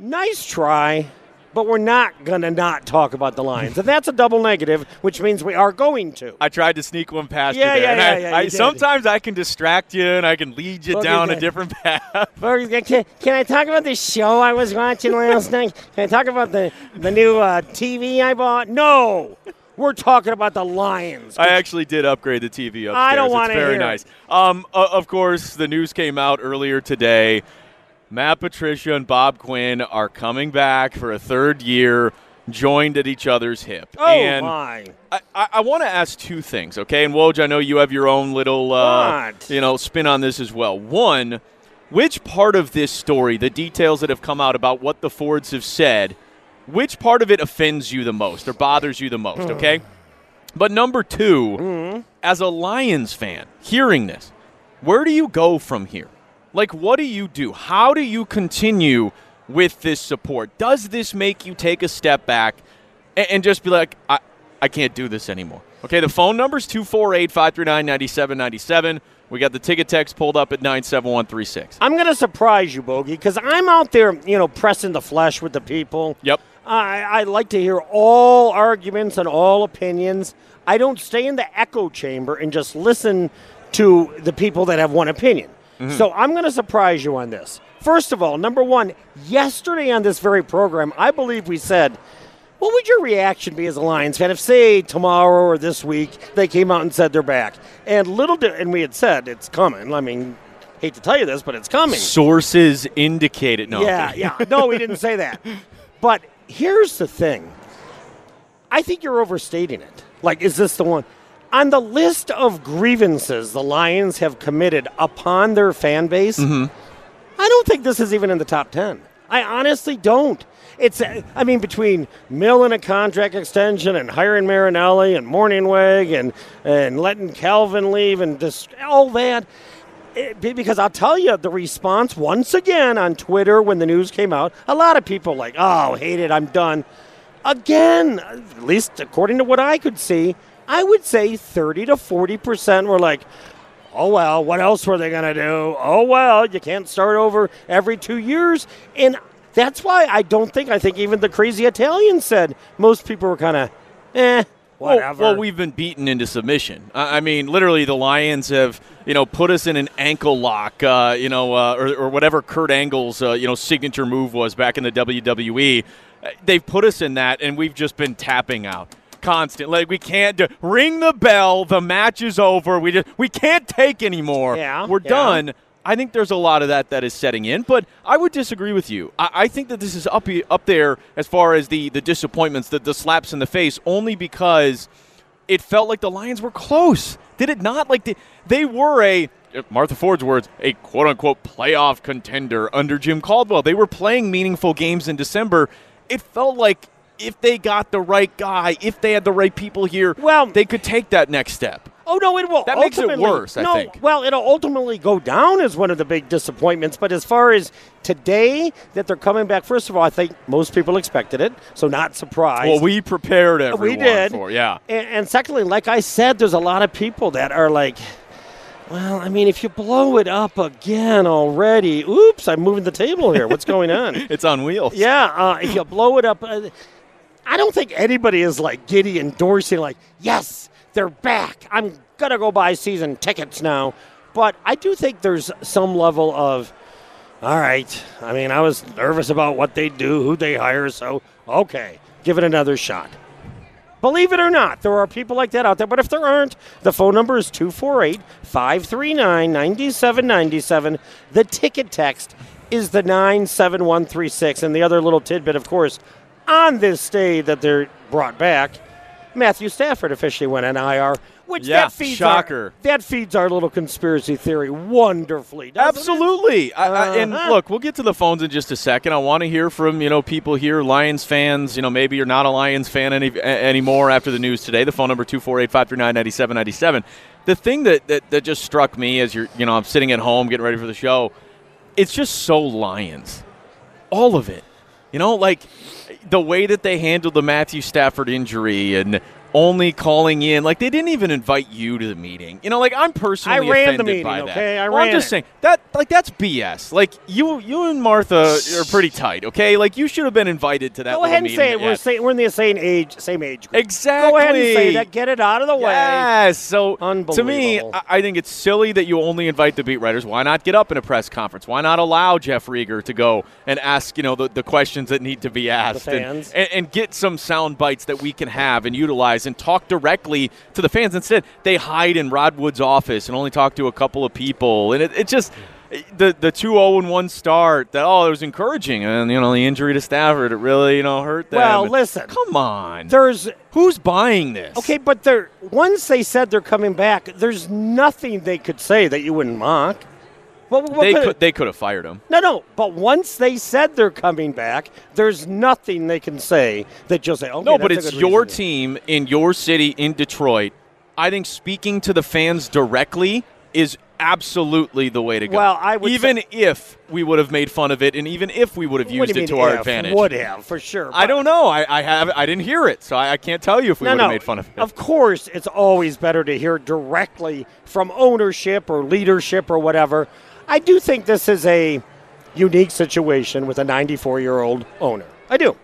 Nice try, but we're not going to not talk about the Lions. And that's a double negative, which means we are going to. I tried to sneak one past Yeah, you there. yeah, and yeah, I, yeah, I, sometimes I can distract you and I can lead you Okay, down a different path. Can, can I talk about the show I was watching last night? Can I talk about the, the new uh, TV I bought? No! We're talking about the Lions. I actually did upgrade the TV upstairs. I don't wanna very hear it. nice. Um, o- of course, the news came out earlier today. Matt Patricia and Bob Quinn are coming back for a third year, joined at each other's hip. oh, and my. I, I, I want to ask two things, okay? And Woj, I know you have your own little, uh, you know, spin on this as well. One, which part of this story, the details that have come out about what the Fords have said, which part of it offends you the most or bothers you the most, Hmm. okay? But number 2 as a Lions fan, hearing this, where do you go from here? Like, what do you do? How do you continue with this support? Does this make you take a step back and, and just be like, I, I can't do this anymore? Okay, the phone number is 248 539 9797. We got the ticket text pulled up at 97136. I'm going to surprise you, Bogey, because I'm out there, you know, pressing the flesh with the people. Yep. I, I like to hear all arguments and all opinions. I don't stay in the echo chamber and just listen to the people that have one opinion. Mm-hmm. So I'm going to surprise you on this. First of all, number one, yesterday on this very program, I believe we said, what would your reaction be as a Lions fan if, say, tomorrow or this week they came out and said they're back? And little, di- and we had said it's coming. I mean, hate to tell you this, but it's coming. Sources indicate it. No. Yeah, yeah. No, we didn't say that. But here's the thing. I think you're overstating it. Like, is this the one? On the list of grievances the Lions have committed upon their fan base, mm-hmm. I don't think this is even in the top 10. I honestly don't. It's, I mean, between Mill and a contract extension and hiring Marinelli and Mornhinweg and, and letting Calvin leave and just all that, eh, it- because I'll tell you, the response once again on Twitter when the news came out, a lot of people like, oh, hate it, I'm done. Again, at least according to what I could see, I would say 30 to 40 percent were like, oh well, what else were they going to do? Oh well, you can't start over every two years. And that's why I don't think, I think even the crazy Italian said most people were kind of, eh, Well- whatever. Well, we've been beaten into submission. I mean, literally, the Lions have you know put us in an ankle lock, uh, you know, uh, or, or whatever Kurt Angle's uh, you know signature move was back in the WWE. They've put us in that, and we've just been tapping out constant. Like we can't do, ring the bell. The match is over. We just we can't take anymore. Yeah, we're yeah. done. I think there's a lot of that that is setting in, but I would disagree with you. I, I think that this is up up there as far as the the disappointments, the, the slaps in the face, only because it felt like the Lions were close. Did it not? Like they, they were a Martha Ford's words, a quote unquote playoff contender under Jim Caldwell. They were playing meaningful games in December. It felt like if they got the right guy, if they had the right people here, Well- they could take that next step. Oh no, it will. That makes it worse, I no, think. well, it'll ultimately go down as one of the big disappointments. But as far as today, that they're coming back, first of all, I think most people expected it, so not surprised. Well, we prepared everyone we did. for yeah. And, and secondly, like I said, there's a lot of people that are like, well, I mean, if you blow it up again already, oops, I'm moving the table here. What's going on? It's on wheels. Yeah, uh, if you blow it up, uh, I don't think anybody is like giddy endorsing, like, yes, they're back. I'm going to go buy season tickets now. But I do think there's some level of, all right, I mean, I was nervous about what they do, who they hire, so okay, give it another shot. Believe it or not, there are people like that out there. But if there aren't, the phone number is 248 539 9797. The ticket text is the 97136. And the other little tidbit, of course, on this day that they're brought back, Matthew Stafford officially went on IR. Which Yeah, that feeds shocker. Our, that feeds our little conspiracy theory wonderfully. doesn't it? Absolutely. I, I, and Uh-huh. look, we'll get to the phones in just a second. I want to hear from you know people here, Lions fans. You know, maybe you're not a Lions fan any a- anymore after the news today. The phone number two four eight five three nine ninety seven ninety seven. The thing that, that that just struck me as you're you know I'm sitting at home getting ready for the show, it's just so Lions, all of it. You know, like the way that they handled the Matthew Stafford injury and only calling in, like they didn't even invite you to the meeting. You know, like I'm personally I ran the meeting, by that. okay? I Well, I'm just it. saying that, like that's BS. Like you, you and Martha are pretty tight, okay? Like you should have been invited to that. Go ahead and meeting say it. We're, say, we're in the same age, same age group. Exactly. Go ahead and say that. Get it out of the way. Yes. So to me, I I think it's silly that you only invite the beat writers. Why not get up in a press conference? Why not allow Jeff Riger to go and ask, you know, the, the questions that need to be asked and-. And, and get some sound bites that we can have and utilize and talk directly to the fans. Instead, they hide in Rod Wood's office and only talk to a couple of people. And it, it just the the two zero and one start that oh it was encouraging and you know the injury to Stafford it really you know hurt them. Well, And- listen. come on, There's who's buying this? okay, but there. Once they said they're coming back, there's nothing they could say that you wouldn't mock. What they could- they could have fired him. No, no. But once they said they're coming back, there's nothing they can say that you'll say. Okay, No, but it's your reason team in your city in Detroit. I think speaking to the fans directly is absolutely the way to go. Well, I would even say- if we would have made fun of it, and even if we would have used it to our if? advantage. Would have for sure. I don't know. I, I have. I didn't hear it, so I, I can't tell you if we no, would have no. made fun of it. Of course, it's always better to hear directly from ownership or leadership or whatever. I do think this is a unique situation with a 94 year old owner. I do.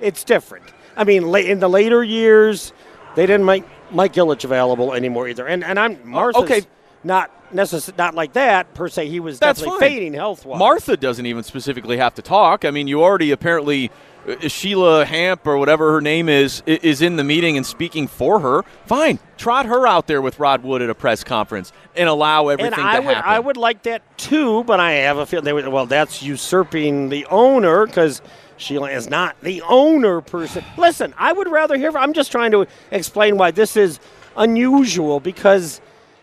It's different. I mean, in the later years, they didn't make Mike Ilitch available anymore either. And and I'm Martha's okay. Not necess- not like that per se. He was That's definitely fine. fading health wise. Martha doesn't even specifically have to talk. I mean, you already apparently uh, Sheila Hamp or whatever her name is is in the meeting and speaking for her. Fine, trot her out there with Rod Wood at a press conference and allow everything and I to would happen. I would like that too, but I have a feeling they would. Well, that's usurping the owner because Sheila is not the owner person. Listen, I would rather hear. I'm just trying to explain why this is unusual because.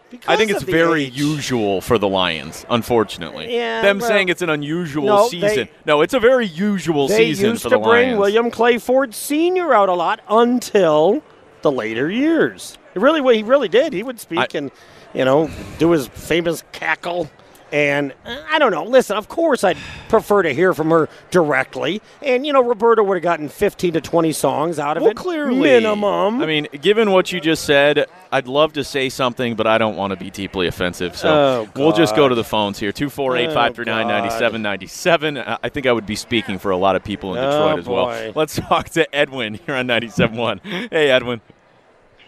Because I think it's very age. usual for the Lions, unfortunately. Yeah, Them well- saying it's an unusual No, they- season. no, it's a very usual season for the Lions. They used to bring. William Clay Ford Sr. out a lot until the later years. It really, well, he really did. He would speak I- and, you know, do his famous cackle. And uh, I don't know. Listen, of course, I'd prefer to hear from her directly. And you know, Roberta would have gotten 15 to 20 songs out of well, it, clearly. minimum. I mean, given what you just said, I'd love to say something, but I don't want to be deeply offensive. So Oh, we'll just go to the phones here 248 539 9797. I I think I would be speaking for a lot of people in Oh, Detroit as well. boy. Let's talk to Edwin here on 97.1. Hey, Edwin.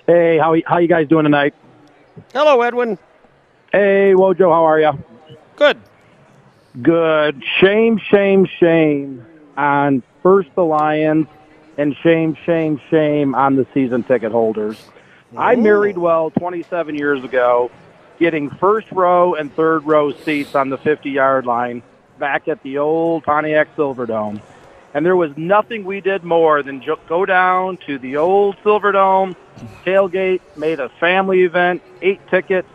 Hey, how how you guys doing tonight? Hello, Edwin. Hey, Wojo, how are you? Good. Good. Shame, shame, shame on first the Lions, and shame, shame, shame on the season ticket holders. I oh. married well 27 years ago, getting first row and third row seats on the 50 yard line back at the old Pontiac Silverdome. And there was nothing we did more than jo- go down to the old Silverdome, tailgate, made a family event, eight tickets,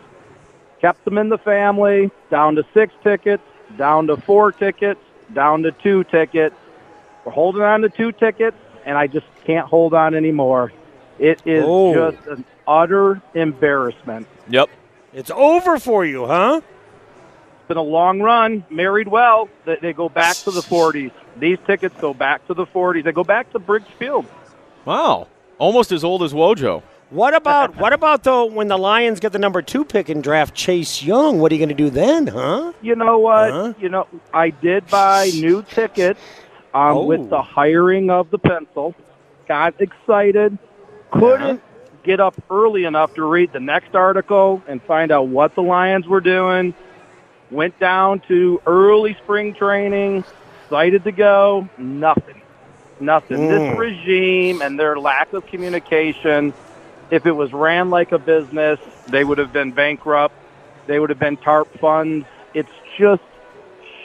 kept them in the family, down to six tickets, down to four tickets, down to two tickets. We're holding on to two tickets, and I just can't hold on anymore. It is Oh. just an utter embarrassment. Yep. It's over for you, huh? It's been a long run. Married well. They, they go back to the 40s. These tickets go back to the 40s. They go back to Briggs Field. Wow. Almost as old as Wojo. What about what about though when the Lions get the number two pick and draft Chase Young? What are you going to do then, huh? You know what? Huh? You know, I did buy new tickets um, Oh. with the hiring of the pencil. Got excited. Couldn't get up early enough to read the next article and find out what the Lions were doing. Went down to early spring training, excited to go. Nothing. Nothing. Mm. This regime and their lack of communication, if it was ran like a business, they would have been bankrupt. They would have been TARP funds. It's just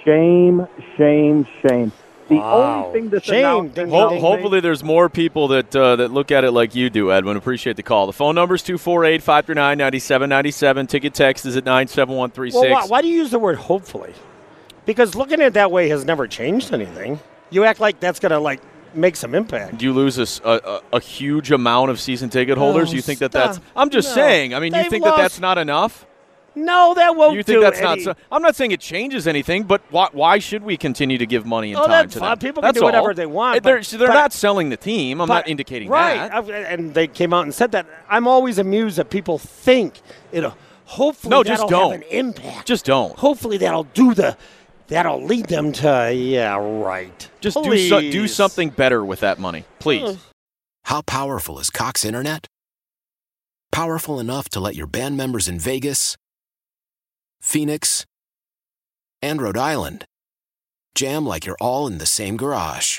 shame, shame, shame. The Wow. only thing that's Shame. announced Ding, Ho- ding, hopefully, there's more people that uh, that look at it like you do, Edwin. Appreciate the call. The phone number is 248 539 9797. Ticket text is at 97136. Well, why, why do you use the word hopefully? Because looking at it that way has never changed anything. You act like that's going to like make some impact. Do you lose a huge amount of season ticket holders? Oh, you think that stop. that's. I'm just No. saying. I mean, you They've think that that's not enough? No, that won't You think do that's not? So, I'm not saying it changes anything, but why, why should we continue to give money and Oh, time to them? People can That's do whatever they want, Uh, They're, so they're but- not selling the team. I'm But- not indicating right, that. I've- and they came out and said that. I'm always amused that people think it'll. Hopefully, No, just that'll don't. have an impact. Just don't. Hopefully, that'll do the. That'll lead them to yeah, right. Just do so, do something better with that money, please. How powerful is Cox Internet? Powerful enough to let your band members in Vegas, Phoenix, and Rhode Island jam like you're all in the same garage.